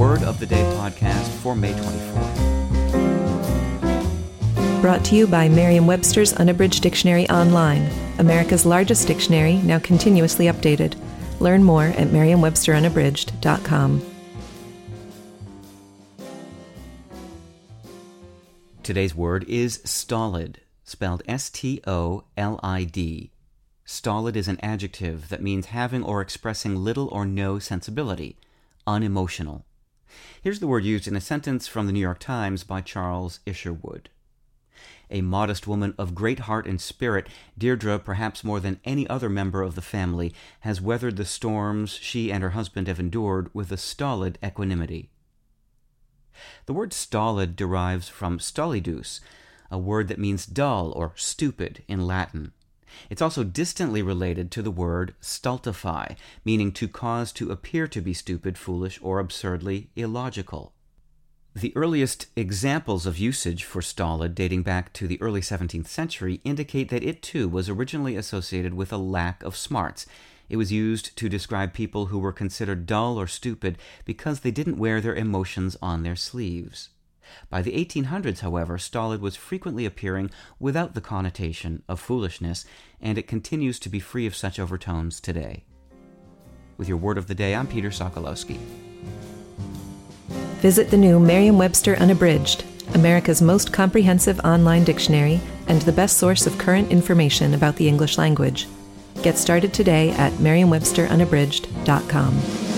Word of the Day podcast for May 24th. Brought to you by Merriam Webster's Unabridged Dictionary Online, America's largest dictionary, now continuously updated. Learn more at merriam-websterunabridged.com. Today's word is stolid, spelled S T O L I D. Stolid is an adjective that means having or expressing little or no sensibility, unemotional. Here's the word used in a sentence from the New York Times by Charles Isherwood. A modest woman of great heart and spirit, Deirdre, perhaps more than any other member of the family, has weathered the storms she and her husband have endured with a stolid equanimity. The word stolid derives from stolidus, a word that means dull or stupid in Latin. It's also distantly related to the word stultify, meaning to cause to appear to be stupid, foolish, or absurdly illogical. The earliest examples of usage for stolid, dating back to the early 17th century, indicate that it too was originally associated with a lack of smarts. It was used to describe people who were considered dull or stupid because they didn't wear their emotions on their sleeves. By the 1800s, however, stolid was frequently appearing without the connotation of foolishness, and it continues to be free of such overtones today. With your word of the day, I'm Peter Sokolowski. Visit the new Merriam Webster Unabridged, America's most comprehensive online dictionary and the best source of current information about the English language. Get started today at merriam-websterunabridged.com.